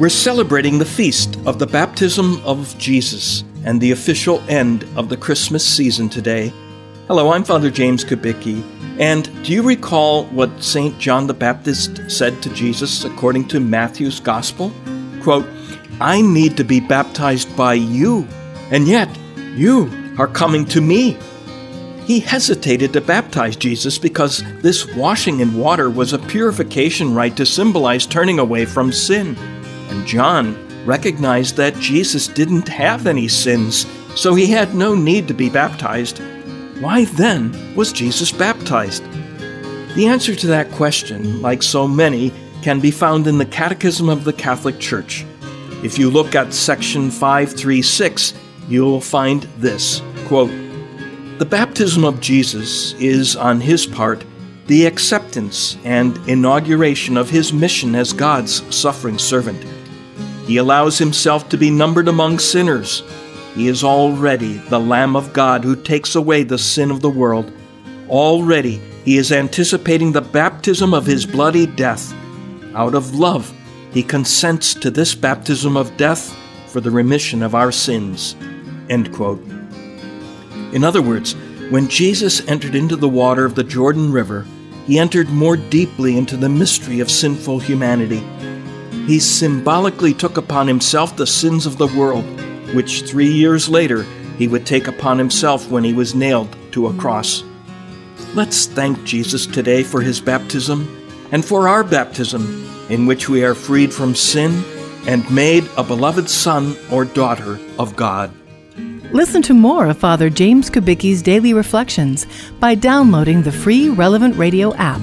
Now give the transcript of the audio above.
We're celebrating the feast of the baptism of Jesus and the official end of the Christmas season today. Hello, I'm Father James Kubicki. And do you recall what St. John the Baptist said to Jesus according to Matthew's Gospel? Quote, I need to be baptized by you, and yet you are coming to me. He hesitated to baptize Jesus because this washing in water was a purification rite to symbolize turning away from sin. And John recognized that Jesus didn't have any sins, so he had no need to be baptized. Why then was Jesus baptized? The answer to that question, like so many, can be found in the Catechism of the Catholic Church. If you look at section 536, you'll find this quote, The baptism of Jesus is, on his part, the acceptance and inauguration of his mission as God's suffering servant. He allows himself to be numbered among sinners. He is already the Lamb of God who takes away the sin of the world. Already he is anticipating the baptism of his bloody death. Out of love, he consents to this baptism of death for the remission of our sins. End quote. In other words, when Jesus entered into the water of the Jordan River, he entered more deeply into the mystery of sinful humanity he symbolically took upon himself the sins of the world, which three years later he would take upon himself when he was nailed to a cross. Let's thank Jesus today for his baptism and for our baptism, in which we are freed from sin and made a beloved son or daughter of God. Listen to more of Father James Kubicki's daily reflections by downloading the free Relevant Radio app.